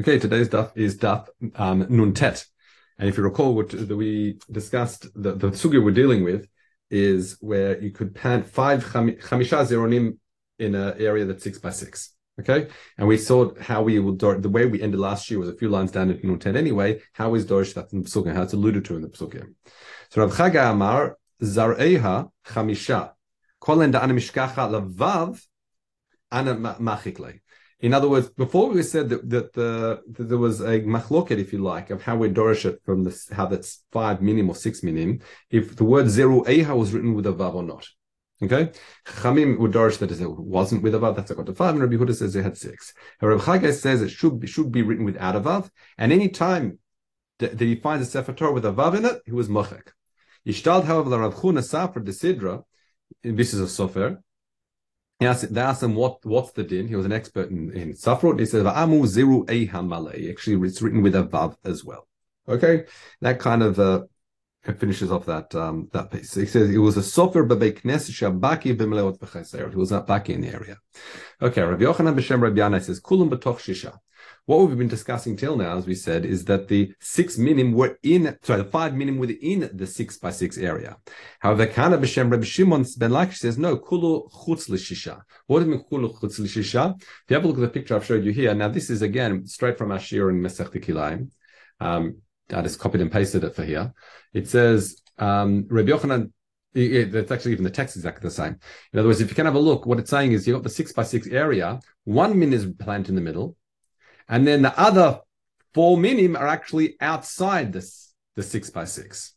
Okay, today's daf is daf um, nuntet, and if you recall what we discussed, the, the sugya we're dealing with is where you could plant five chamisha zeronim in an area that's six by six. Okay, and we saw how we will the way we ended last year was a few lines down in nuntet anyway. How is dorish that in psukim? How it's alluded to in the psukim. So Rav Chaga Amar zareha chamisha kol enda mishkacha lavav ana machikle. In other words, before we said that, that, the, that there was a machloket, if you like, of how we dorish it from this, how that's five minim or six minim, if the word zeru eha was written with a vav or not. Okay, Chamim would dorish that it wasn't with a vav. That's got to five, and Rabbi Huda says it had six. Rabbi Chagai says it should be, should be written without a vav, and any time that, that he finds a sefer Torah with a vav in it, he was mochek. Yishtald, however, the Rav Chuna Safra the Sidra, this is a sofer, he asked, they asked him what what's the din. He was an expert in, in Safrot. He said, "Amu ziru ehamale." Actually, it's written with a vav as well. Okay, that kind of uh, finishes off that um, that piece. He says it was a sofer bebeknes shabaki b'meleot b'chaser. He was not baki in the area. Okay, Rabbi Yochanan b'shem Rabbi says, "Kulam b'toch shisha." What we've been discussing till now, as we said, is that the six minim were in, sorry, the five minim within the six by six area. However, Kana b'shem Reb Shimon ben Lakish says, no, kulu chutz l'shisha. What does it mean kulu chutz l'shisha? If you have a look at the picture I've showed you here, now this is again straight from Ashir in Masech Kilayim. Um, I just copied and pasted it for here. It says, um, Yochanan it's actually even the text is exactly the same. In other words, if you can have a look, what it's saying is you've got the six by six area, one min is planted in the middle, and then the other four minim are actually outside this, the six by six.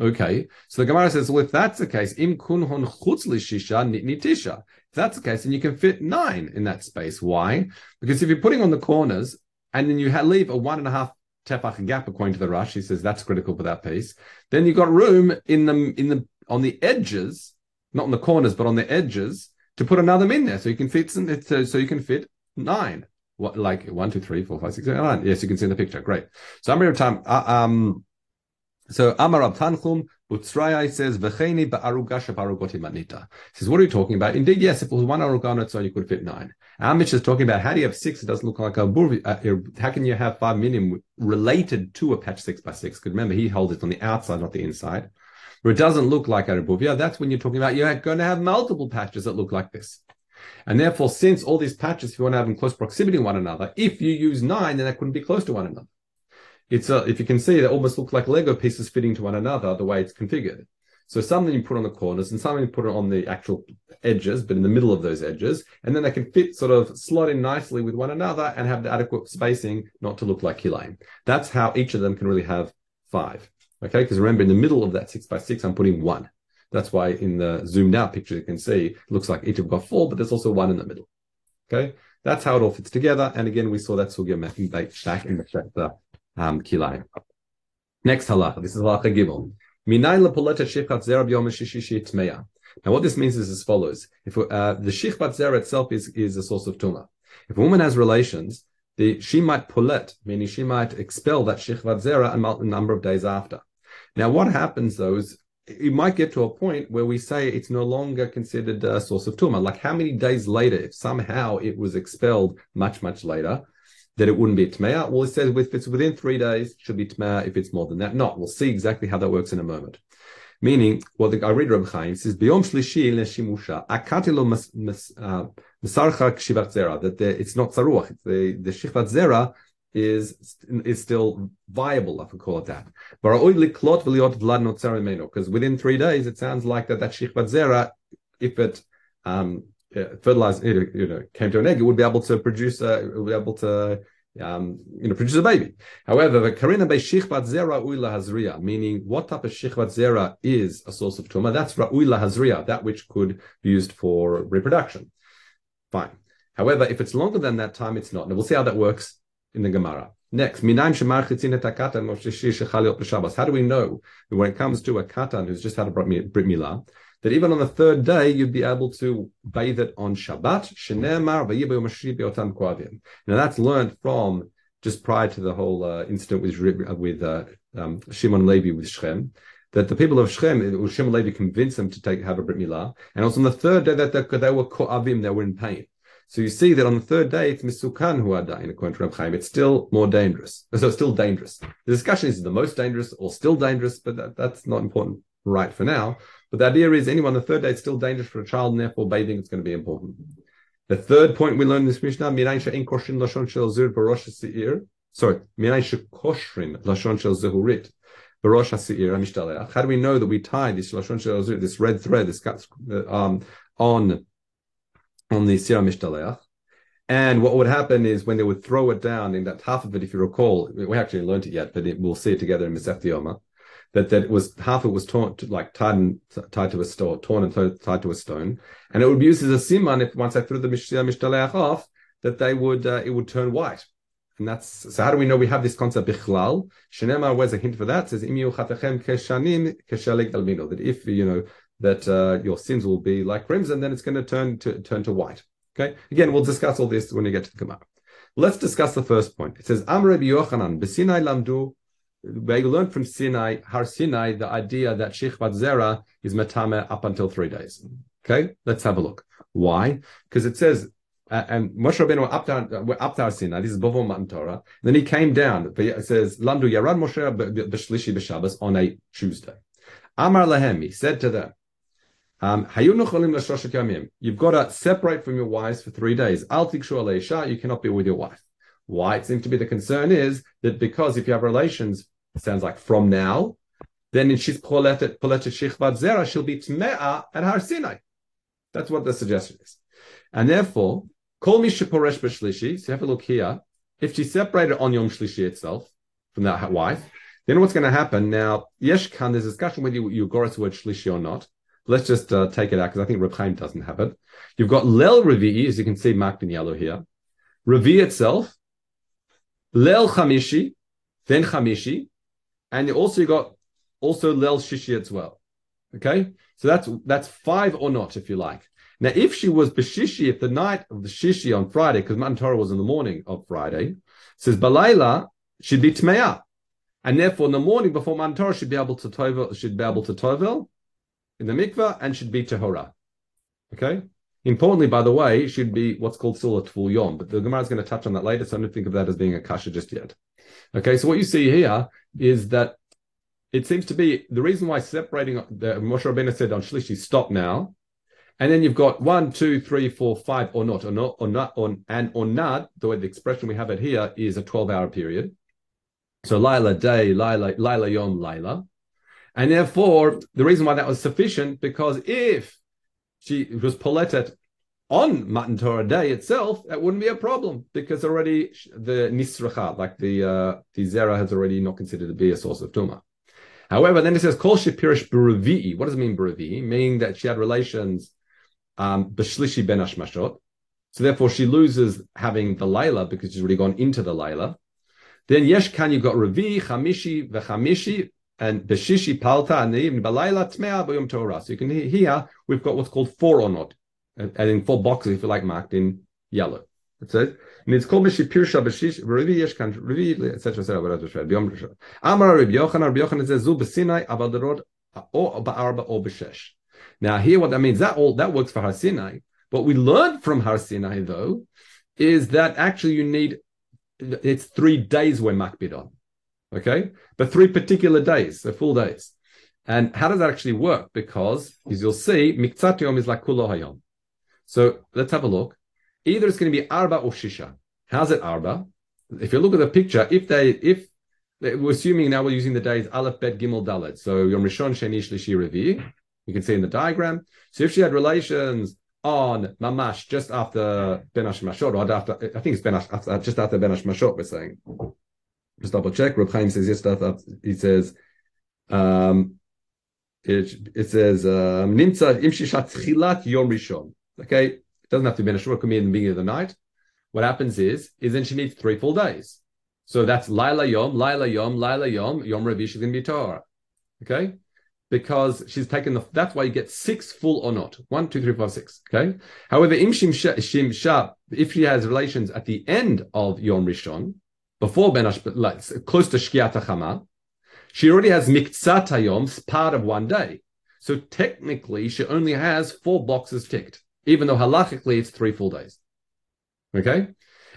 Okay, so the Gemara says, well, if that's the case, im kunhon chutz shisha nitisha. If that's the case, then you can fit nine in that space. Why? Because if you're putting on the corners and then you leave a one and a half tefach gap, according to the Rush, he says that's critical for that piece. Then you've got room in the in the on the edges, not on the corners, but on the edges, to put another in there, so you can fit some, so you can fit nine what like one, two, three, four, five, six, seven, nine. Yes, you can see in the picture. Great. So I'm time. Uh, um, so Amar Rab Tanchum Utsraya says Vecheni ba'arugasha ba'arugoti manita. Says what are you talking about? Indeed, yes. If it was one arugana, so you could fit nine. Amish is talking about how do you have six? It doesn't look like a burvi. Uh, how can you have five minim related to a patch six by six? Because remember, he holds it on the outside, not the inside. Where it doesn't look like a rebuvia, that's when you're talking about you're going to have multiple patches that look like this. And therefore, since all these patches, if you want to have in close proximity to one another, if you use nine, then that couldn't be close to one another. It's a, if you can see, they almost look like Lego pieces fitting to one another the way it's configured. So something you put on the corners and something you put on the actual edges, but in the middle of those edges, and then they can fit sort of slot in nicely with one another and have the adequate spacing not to look like kilaim. That's how each of them can really have five. Okay, because remember in the middle of that six by six, I'm putting one. That's why in the zoomed out picture, you can see it looks like each have got four, but there's also one in the middle. Okay. That's how it all fits together. And again, we saw that sugya back in the chapter um, Kilai. Next halacha. This is halacha gimel. Now, what this means is as follows: If uh, the shichbat zera itself is is a source of tuma, if a woman has relations, the she might pulet, meaning she might expel that shichvat zera a number of days after. Now, what happens though is it might get to a point where we say it's no longer considered a source of tumah. Like how many days later, if somehow it was expelled much, much later, that it wouldn't be tmeah? Well, it says if it's within three days, it should be tmeah. If it's more than that, not. We'll see exactly how that works in a moment. Meaning, well, I read Rabbi Chaim says, "Biyom shlishi leshimusha akatilo uh, misarcha kshivat zera." That the, it's not saruach. The the shivat zera is is still viable, if we call it that. Because within three days, it sounds like that that shikvat zera, if it um, fertilized, you know, came to an egg, it would be able to produce, a, it would be able to, um, you know, produce a baby. However, the karina be shichvat zera uila hazriya, meaning what type of shichvat zera is a source of tuma? That's uila hazriya, that which could be used for reproduction. Fine. However, if it's longer than that time, it's not. And we'll see how that works in the Gemara. Next, how do we know that when it comes to a katan who's just had a brit milah, that even on the third day you'd be able to bathe it on Shabbat? Now that's learned from just prior to the whole uh, incident with with uh, um, Shimon Levi with Shem, that the people of Shechem, Shimon Levi convinced them to take have a brit milah, and also on the third day that they, they were avim, they were in pain. So you see that on the third day, it's Misukan dying, according to Reb Chaim. It's still more dangerous. So it's still dangerous. The discussion is the most dangerous or still dangerous, but that, that's not important right for now. But the idea is anyone on the third day, it's still dangerous for a child, and therefore bathing is going to be important. The third point we learn in this Mishnah, koshin lashon shel zur barosh seir. Sorry, she'koshrin lashon shel zehurit barosh seir. How do we know that we tie this lashon shel this red thread, this um, on on the Sirah Mishtaleach. And what would happen is when they would throw it down in that half of it, if you recall, we actually learned it yet, but it, we'll see it together in Masech Yoma, that that was half of it was torn, like tied and, tied to a stone, torn and tied to a stone, and it would be used as a siman if once I threw the Mishtaleach off, that they would uh, it would turn white. And that's so. How do we know we have this concept bichlal? Shenemar, where's a hint for that? It says. That if you know that uh, your sins will be like crimson, then it's going to turn to turn to white. Okay. Again, we'll discuss all this when we get to the Gemara. Let's discuss the first point. It says, Am Rabbi Yochanan, B'Sinai lamdu, where you learn from Sinai, Har Sinai, the idea that Shechvat Zera is metame up until three days. Okay, let's have a look. Why? Because it says, uh, and Moshe Rabbeinu up down, uh, were up to Sinai. This is before Matan Torah. Then he came down. It says, Lamdu Yarad Moshe B'Shlishi B'Shabbos on a Tuesday. Amar Lahem, he said to them, Um, you've got to separate from your wives for three days. You cannot be with your wife. Why it seems to be the concern is that because if you have relations, it sounds like from now, then she's poletet shichvat zera, she'll be tme'a at Har Sinai. That's what the suggestion is. And therefore, call me shiporesh b'shlishi. So have a look here. If she separated on Yom Shlishi itself from that wife, then what's going to happen? Now, yesh kan, there's discussion whether you, you the word shlishi or not. Let's just uh, take it out because I think Reb Chaim doesn't have it. You've got Lel Revi'i, as you can see marked in yellow here. Revi itself, Lel Chamishi, then Chamishi, and you also got also Lel Shishi as well. Okay, so that's that's five or not, if you like. Now, if she was Beshishi, if the night of the Shishi on Friday, because Matan Torah was in the morning of Friday, says Balayla should be Tmeya. And therefore, in the morning before Matan Torah, should be able to tovel, should be able to tovel, in the mikveh and should be tahora. Okay. Importantly, by the way, should be what's called still a tvul yom, but the Gemara is going to touch on that later, so I don't think of that as being a kasha just yet. Okay, so what you see here is that it seems to be the reason why separating uh, the Moshe Rabbeinu said on Shlishi, stop now, and then you've got one, two, three, four, five, or not, or not, or not, on and or not. The way the expression we have it here is a twelve-hour period. So Lila day, Lila, Lila yom, Lila. And therefore, the reason why that was sufficient, because if she was poletet on Matan Torah day itself, that wouldn't be a problem because already the nisracha, like the uh, the zera, has already not considered to be a source of tuma. However, then it says kol shepirish b'revi'i. What does it mean b'revi'i? Meaning that she had relations um, b'shlishi ben ashmashot. So therefore, she loses having the layla because she's already gone into the layla. Then yesh kan you've got revi, chamishi, v'chamishi, and Beshishi Palta and the evening Balayla Tmea Boyum Torah. So you can hear here we've got what's called four or not, and in four boxes, if you like, marked in yellow. It says, and it's called Beshi Pirsha Beshish Revi Yeshkan Revi etc. etc. Whatever. Biyom Amar Rabbi Yochanan Rabbi Yochanan says Zu Besinai Abadrod or Ba'arba or Beshesh. Now here, what that means that all that works for Har Sinai. What we learned from Har Sinai though is that actually you need it's three days we're makbid on. Okay, but three particular days, so full days. And how does that actually work? Because, as you'll see, miktzat yom is like kulo hayom. So let's have a look. Either it's going to be arba or shisha. How's it arba? If you look at the picture, if they, if we're assuming now we're using the days aleph, bet, gimel, dalet. So yom rishon, sheni, shlishi, revi. You can see in the diagram. So if she had relations on mamash just after ben mashot, or after, I think it's ben just after ben mashot, we're saying just double check. Reb Chaim says yes. That he says, um, it, it says um, nimtza im shishat chilat yom rishon. Okay, it doesn't have to be in a short. It could be in the beginning of the night. What happens is, is then she needs three full days. So that's Laila Yom, Laila Yom, Laila Yom, Yom Revi, she's going to be Torah. Okay? Because she's taken the, that's why you get six full or not. One, two, three, four, six. Okay? However, Im Shim Shah, if she has relations at the end of Yom Rishon, before Ben like, close to Shkiat Chama, she already has Miktzat Hayom, part of one day. So technically, she only has four boxes ticked, even though halachically it's three full days. Okay.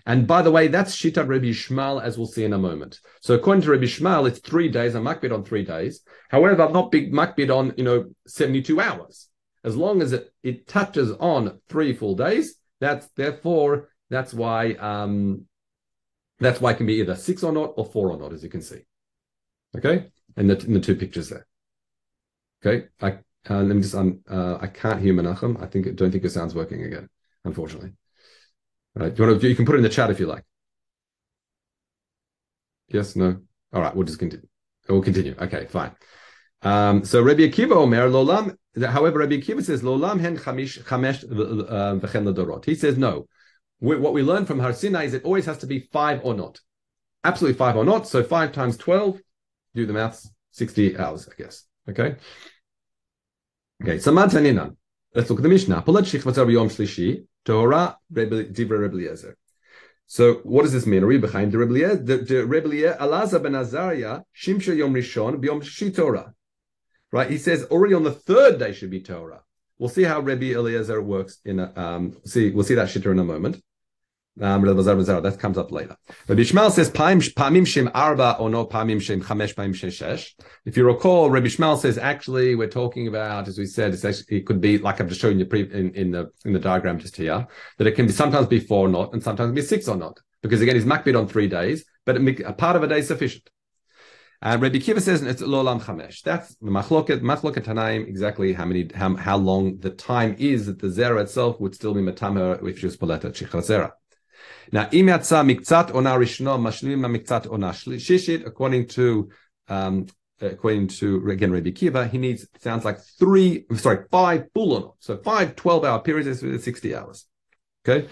And by the way, that's Shita Rabbi Shmuel, as we'll see in a moment. So according to Rabbi Shmuel, it's three days. I'm makbid on three days. However, I'm not big makbid on, you know, 72 hours. As long as it, it touches on three full days, that's therefore, that's why, um, that's why it can be either six or not or four or not, as you can see. Okay. And the, in the two pictures there. Okay. I, uh, let me just, um, uh, I can't hear Menachem. I think, don't think your sound's working again, unfortunately. Right. You want to, you can put it in the chat if you like. Yes, no. All right, we'll just continue. We'll continue. Okay, fine. Um, so Rabbi Akiva Omer Lolam. However, Rabbi Akiva says Lolam hen chamish chamesh uh, v'chen. He says no. We, what we learn from Har Sinai is it always has to be five or not. Absolutely five or not. So five times twelve. Do the maths. Sixty hours, I guess. Okay. Okay. So Taninan. Let's look at the Mishnah. Torah Divra Rebbe So what does this mean? Read behind the Rebbe Eliezer, the Rebbe Alaza ben Azariah, Shimsha Yom Rishon, B'Yom Shi Torah. Right? He says already on the third day should be Torah. We'll see how Rebbe Eliezer works in a, um, see, we'll see that shitter in a moment. Um, that comes up later. Rabbi Shmuel says pamim shem arba or no pamim shem chamesh pamim shesh. If you recall, Rabbi Shmuel says actually we're talking about, as we said, actually, it could be like I've just shown you pre- in, in the in the diagram just here that it can be sometimes be four or not, and sometimes be six or not, because again he's makbid on three days, but a part of a day is sufficient. And Rabbi Kiva says it's lolam chamesh. That's the machloket machloket tanaim exactly how many how, how long the time is that the zera itself would still be matamer if she was poleta zera. Now, im yatsa miktzat ona rishno mashlim miktzat ona shishit, according to um, according to again Rabbi Kiva, he needs sounds like three, sorry, five bulon, so five 12 hour periods is 60 hours. Okay.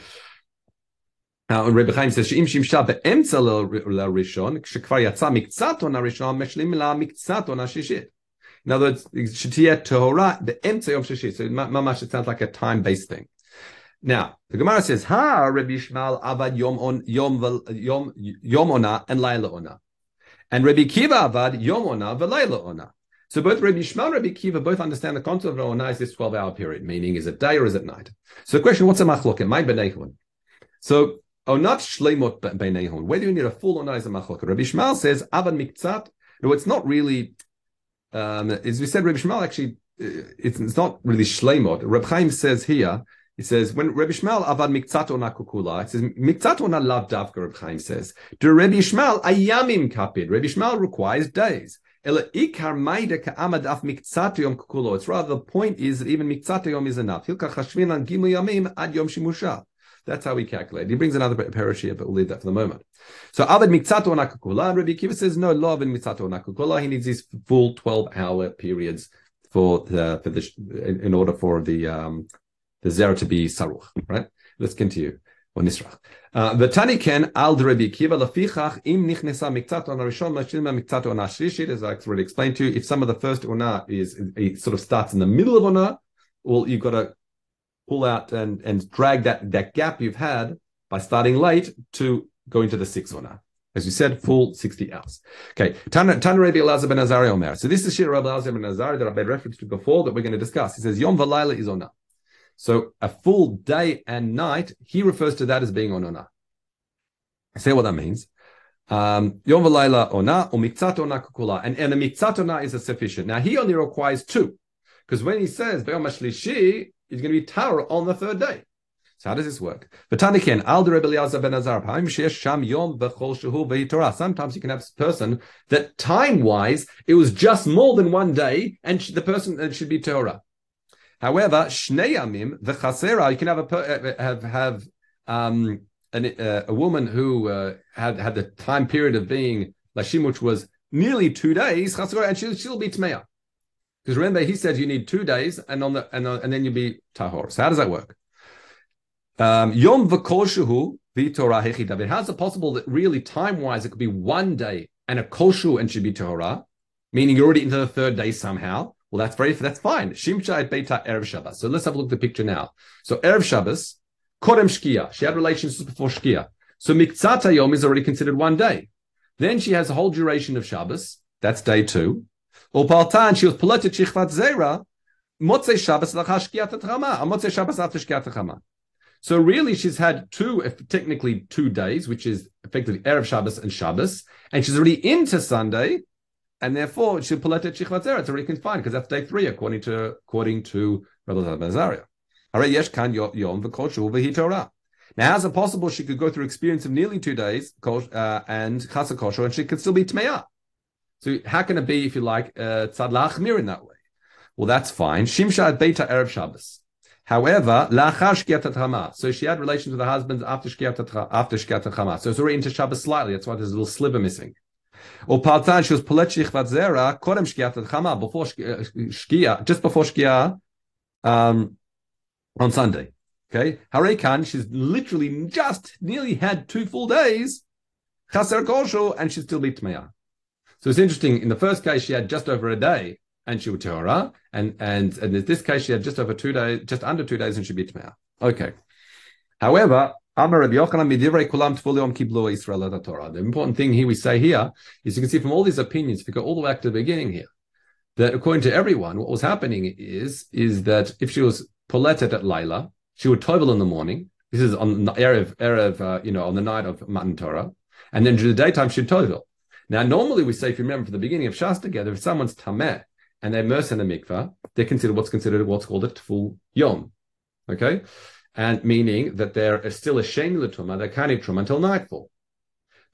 Now, Rabbi Chaim says, "She'im shimsha be'emtza la'rishon, shekvar yatsa miktzat ona rishon, meshlim la miktzat ona shishit." In other words, shetiyah Torah be'emtza yom shishit. So mamash, it sounds like a time-based thing. Now, the Gemara says, Ha, Rabbi Shmuel avad yom on yom yom yom ona and laila ona, and Rabbi Kiva avad yom ona v'laila ona. So both Rabbi Shmuel and Rabbi Kiva both understand the concept of ona is this twelve-hour period, meaning is it day or is it night? So the question, what's a machloket? My benehun. So onat shleimot benehun. Whether you need a full ona is a machloket. Rabbi Shmuel says avad miktzat. No, it's not really. Um, as we said, Rabbi Shmuel actually, uh, it's, it's not really shleimot. Rabbi Chaim says here he says, when Rabbi Shmuel avad miktzat ona kukula, it says, miktzat ona lav davka, Rabbi Chaim says. Do Rabbi Shmuel ayamim kapid. Rabbi Shmuel requires days. It's rather the point is that even miktzat yom is enough. That's how we calculate. He brings another parashia, but we'll leave that for the moment. So Avad Mikzato Nakukula, and Rabbi Kiva says no, Lo Avad Mikzato Nakukula. He needs these full twelve hour periods for the for the in, in order for the um, the zera to be saruch, right? Let's continue. on nisrach. Uh, the tani ken al Rabbi Kiva lafichach im nichnesa miktzat on rishon mashilma miktzat on ashrishit, as I already explained to you. If some of the first ona is it sort of starts in the middle of ona, well, you've got to pull out and and drag that that gap you've had by starting late to go into the sixth ona. As you said, full 60 hours. Okay. Tana Rabbi Elazar ben Azari Omer. So this is Shir Rabbi Elazar ben Azari that I've made reference to before that we're going to discuss. He says, Yom Valayla is ona. So a full day and night, he refers to that as being on ona. Say what that means. Um, Yom v'layla ona or miktzat ona kukula, and and a ona is a sufficient. Now he only requires two, because when he says be'yom shlishi, he's going to be tower on the third day. So how does this work? V'taniken al ben Azar sham yom shehu Sometimes you can have a person that time wise it was just more than one day, and the person that should be Torah. However, shnei yamim the chasera, you can have a uh, uh, have have um, an, uh, a woman who uh, had had the time period of being lashim, which was nearly two days, and she'll, she'll be tmeya. Because remember, he said you need two days, and on the and, uh, and then you'll be tahor. So how does that work? Um, Yom v'kol v'torah hechida. How's it possible that really time wise it could be one day and a koshu and should be Torah, meaning you're already into the third day somehow? Well, that's very that's fine. Shimcha et Beita Erev Shabbos. So let's have a look at the picture now. So Erev Shabbos, Kodem Shkia. She had relations before Shkia. So Miktzat Yom is already considered one day. Then she has a whole duration of Shabbos. That's day two. Or Paltan, she was Palatet Shichvat Zera, Motzei Shabbos Lacha Shkiat Chama. Motzei Shabbos after Shkiat Chama. So really, she's had two, eh, technically two days, which is effectively Erev Shabbos and Shabbos, and she's already into Sunday, and therefore she'll pull out at Shichvat Zera. It's already confined because that's day three, according to according to Rabbi Bazaria. Yesh kan yom Torah. Now, how's it possible she could go through experience of nearly two days uh, and chasa kosher, and she could still be tmeya? So how can it be, if you like, uh, tzad lachmir in that way? Well, that's fine. Shimsha beita erev Shabbos. However, lachar shkiat chama. So she had relations with her husband after shkiat after shkiat. So it's already into Shabbos slightly. That's why there's a little sliver missing. Or partan, she was polet shichvat zera kodem shkiat chama before uh, shkia, just before shkia, um, on Sunday. Okay, Harekan, she's literally just nearly had two full days, chaser kosho, and she's still bitmeya. So it's interesting. In the first case, she had just over a day, and she would Torah, and and and in this case, she had just over two days, just under two days, and she bitmeya. Okay. However, the important thing here we say here is you can see from all these opinions, if you go all the way back to the beginning here, that according to everyone, what was happening is is that if she was poletet at Laila, she would tovel in the morning. This is on the erev, erev, uh, you know, on the night of Matan Torah, and then during the daytime she'd tovel. Now, normally we say, if you remember from the beginning of Shas together, if someone's tameh and they're immersed in a mikvah, they consider what's considered what's called a tful yom, okay, and meaning that they're still a shame l'tuma, they're kind of truma until nightfall.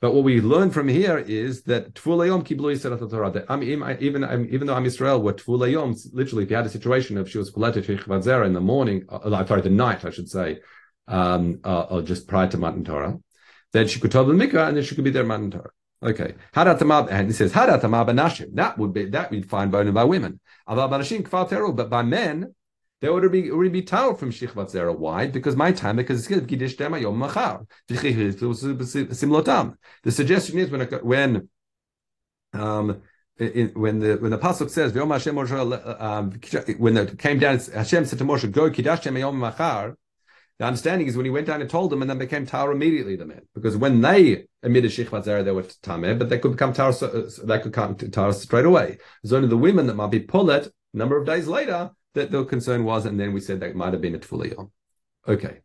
But what we learn from here is that Tfulayom kiblu Yisrael Torah. That even even though I'm Yisrael were Tfulayom, literally, if you had a situation of she was Kuletet Zera in the morning, uh, sorry, the night, I should say, um, uh, or just prior to Matan Torah, then she could tell the mikvah and then she could be there Matan Torah. Okay. And he says, Hadatamab That would be that we'd find bone by women. But by men, they would be already be towel from Shichvat Zera. Why? Because my time, because it's Giddish Dema Yom Machar. The suggestion is when when um in, when the when the pasuk says Hashem um, when it came down, Hashem said to Moshe, "Go Kiddush Dema Yom Machar." The understanding is when he went down and told them, and then became Tower immediately. The men, because when they admitted Shichvat Zera, they were Tameh, but they could become Tower. So, They could come to Tower straight away. It's only the women that might be Pullet. A number of days later, that the concern was, and then we said that might have been a Tfuliyom. Okay.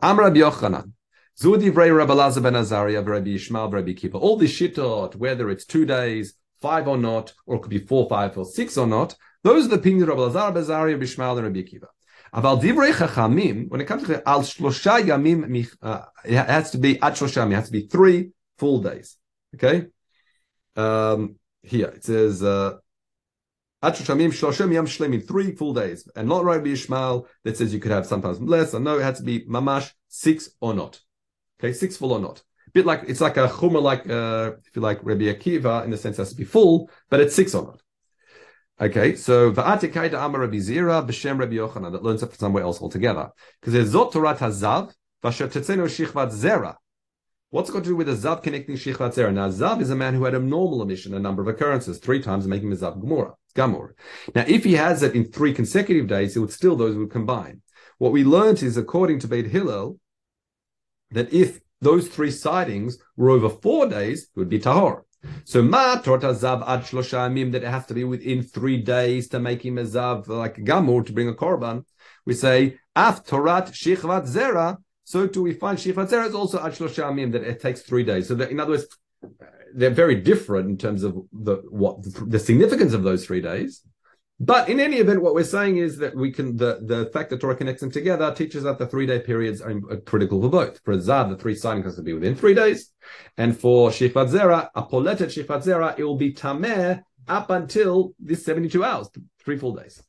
Am Rabbi Yochanan. Zudivrei Rabbi Lazar ben Azaria, Rabbi Yishmael, Rabbi Kippur. All this shittot, whether it's two days, five or not, or it could be four, five, or six or not, those are the opinions of Rabbi Lazar, Rabbi Azaria, Rabbi Yishmael, and Rabbi Kiva. Aval divrei chachamim, when it comes to al shlosha yamim, uh, it has to be at shlosha it has to be three full days. Okay? Um, here, it says, uh, three full days. And not Rabbi Ishmael that says you could have sometimes less. I know it had to be mamash six or not. Okay, six full or not. Bit like it's like a chumrah, like uh, if you like Rabbi Akiva, in the sense it has to be full, but it's six or not. Okay, so va'atikaita amar Rabbi Zira b'shem Rabbi Yochanan that learns it from somewhere else altogether because there's zot Torah hazav v'asher shichvat zera What's got to do with a Zav connecting Shichvat Zera? Now, Zav is a man who had a normal emission, a number of occurrences, three times, making a Zav Gemara. Gamor. Now, if he has it in three consecutive days, it would still, those would combine. What we learned is, according to Beit Hillel, that if those three sightings were over four days, it would be Tahor. So ma torta zav ad shlosha that it has to be within three days to make him a zav like gamur to bring a korban. We say af torat shichvat zera. So do we find shichvat zera is also ad shlosha that it takes three days. So that in other words, they're very different in terms of the what the significance of those three days. But in any event, what we're saying is that we can the, the fact that Torah connects them together teaches that the three day periods are critical for both. For Zad, the three signing has to be within three days, and for Shifat Zera, a poletet Shifat Zera, it will be tameh up until this seventy two hours, three full days.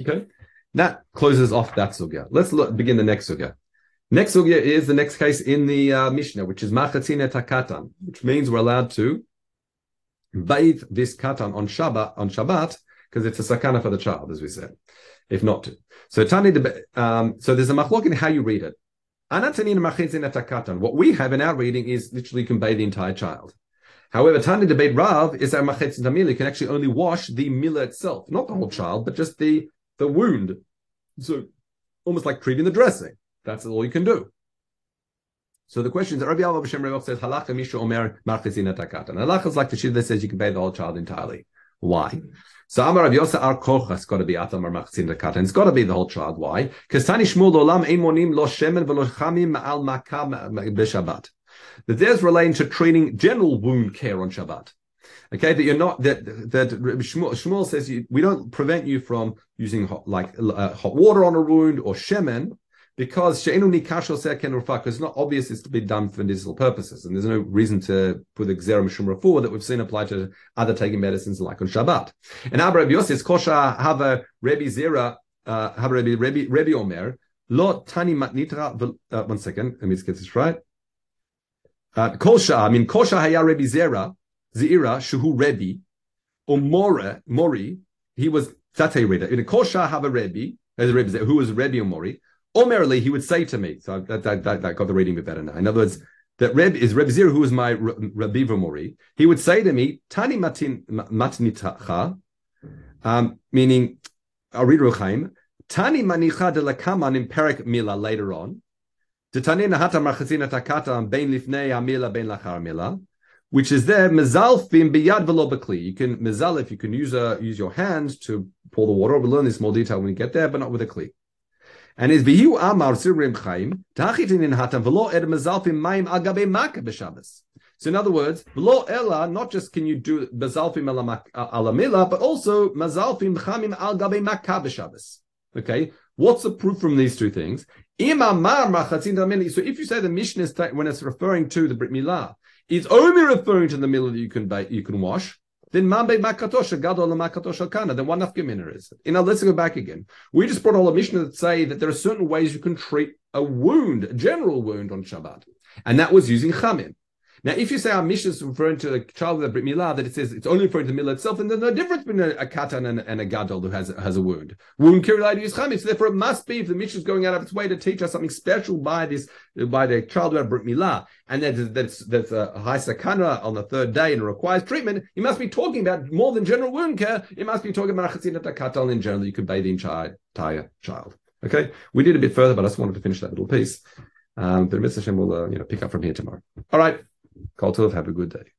Okay, that closes off that sugya. Let's look, begin the next sugya. Next sugya is the next case in the uh, Mishnah, which is machatzine takatan, which means we're allowed to bathe this katan on Shabbat on Shabbat because it's a sakana for the child, as we said, if not to. So Tani, um, so there's a machlok in how you read it. What we have in our reading is literally you can bathe the entire child. However, Tani debate Rav is that machetzin tamil can actually only wash the mila itself, not the whole child, but just the the wound. So almost like treating the dressing. That's all you can do. So the question is, Rabbi Alva B'Shem Rebbe says, Halacha Misha Omer Marchizina Takatan. Halacha is like the shit that says you can pay the whole child entirely. Why? So Amar Rav Yosa Ar Kocha, it's got to be Atam or Machzin Kata, and it's got to be the whole child. Why? Because Tani Shmuel Olam Emonim Lo Shemen Velo Chamim Al Makam B'Shabbat. That there's relating to treating general wound care on Shabbat. Okay, that you're not that that Shmuel, Shmuel says you, we don't prevent you from using hot, like uh, hot water on a wound or shemen because she'enu nikashel seken because it's not obvious it's to be done for medicinal purposes, and there's no reason to put the gzera mishum forward that we've seen applied to other taking medicines like on Shabbat. And Abba Rabbi Yosef kosha have a Rebbe Zera uh, have Rebbe Rebbe Rebbe Omer lo tani matnitra. Uh, one second, let me get this right. Uh, kosha, I mean kosha haya Rebbe Zera Zira shuhu Rebbe or Mori. He was that's how you read it. In a kosha have a Rebbe, as a Rebbe who was Rebbe or Mori. Omerly, he would say to me, so that, that, that, that got the reading a bit better now. In other words, that Reb is Reb Zir, who was my Rabbi Mori. He would say to me, Tani matin matnitacha, um, meaning Ariru Chaim, Tani manicha de lakaman in Perik Mila later on. Which is there mezalfim biyad velo bekli. You can mezal if you can use a, use your hands to pour the water. We'll learn this more detail when we get there, but not with a kli. And is vihu amar sirrim chaim tachitin in hatam velo ed mezalfim mayim agabe maka. So in other words, velo ella, not just can you do mezalfim alamila, but also mezalfim chamim al gabe maka b'Shabbos. Okay, what's the proof from these two things? So if you say the Mishnah is when it's referring to the Brit Milah, it's only referring to the milah that you can you can wash then mambe makatosha gadol makatosha kana. Then one nafkamina is. You know, let's go back again. We just brought all a Mishnah that say that there are certain ways you can treat a wound, a general wound on Shabbat, and that was using chamim. Now, if you say our mission is referring to a child with a Brit Milah, that it says it's only referring to the Milah itself, then there's no difference between a, a katan and, and, a gadol who has, has a wound. Wound kirilai to use. So therefore, it must be if the mission is going out of its way to teach us something special by this, by the child who had Brit Milah, and that that's, that's a high sakana on the third day and requires treatment, he must be talking about more than general wound care. He must be talking about a katal in general. You could bathe the entire, entire child. Okay, we did a bit further, but I just wanted to finish that little piece. Um, but Mr. Hashem will, uh, you know, pick up from here tomorrow. All right. Call to have a good day.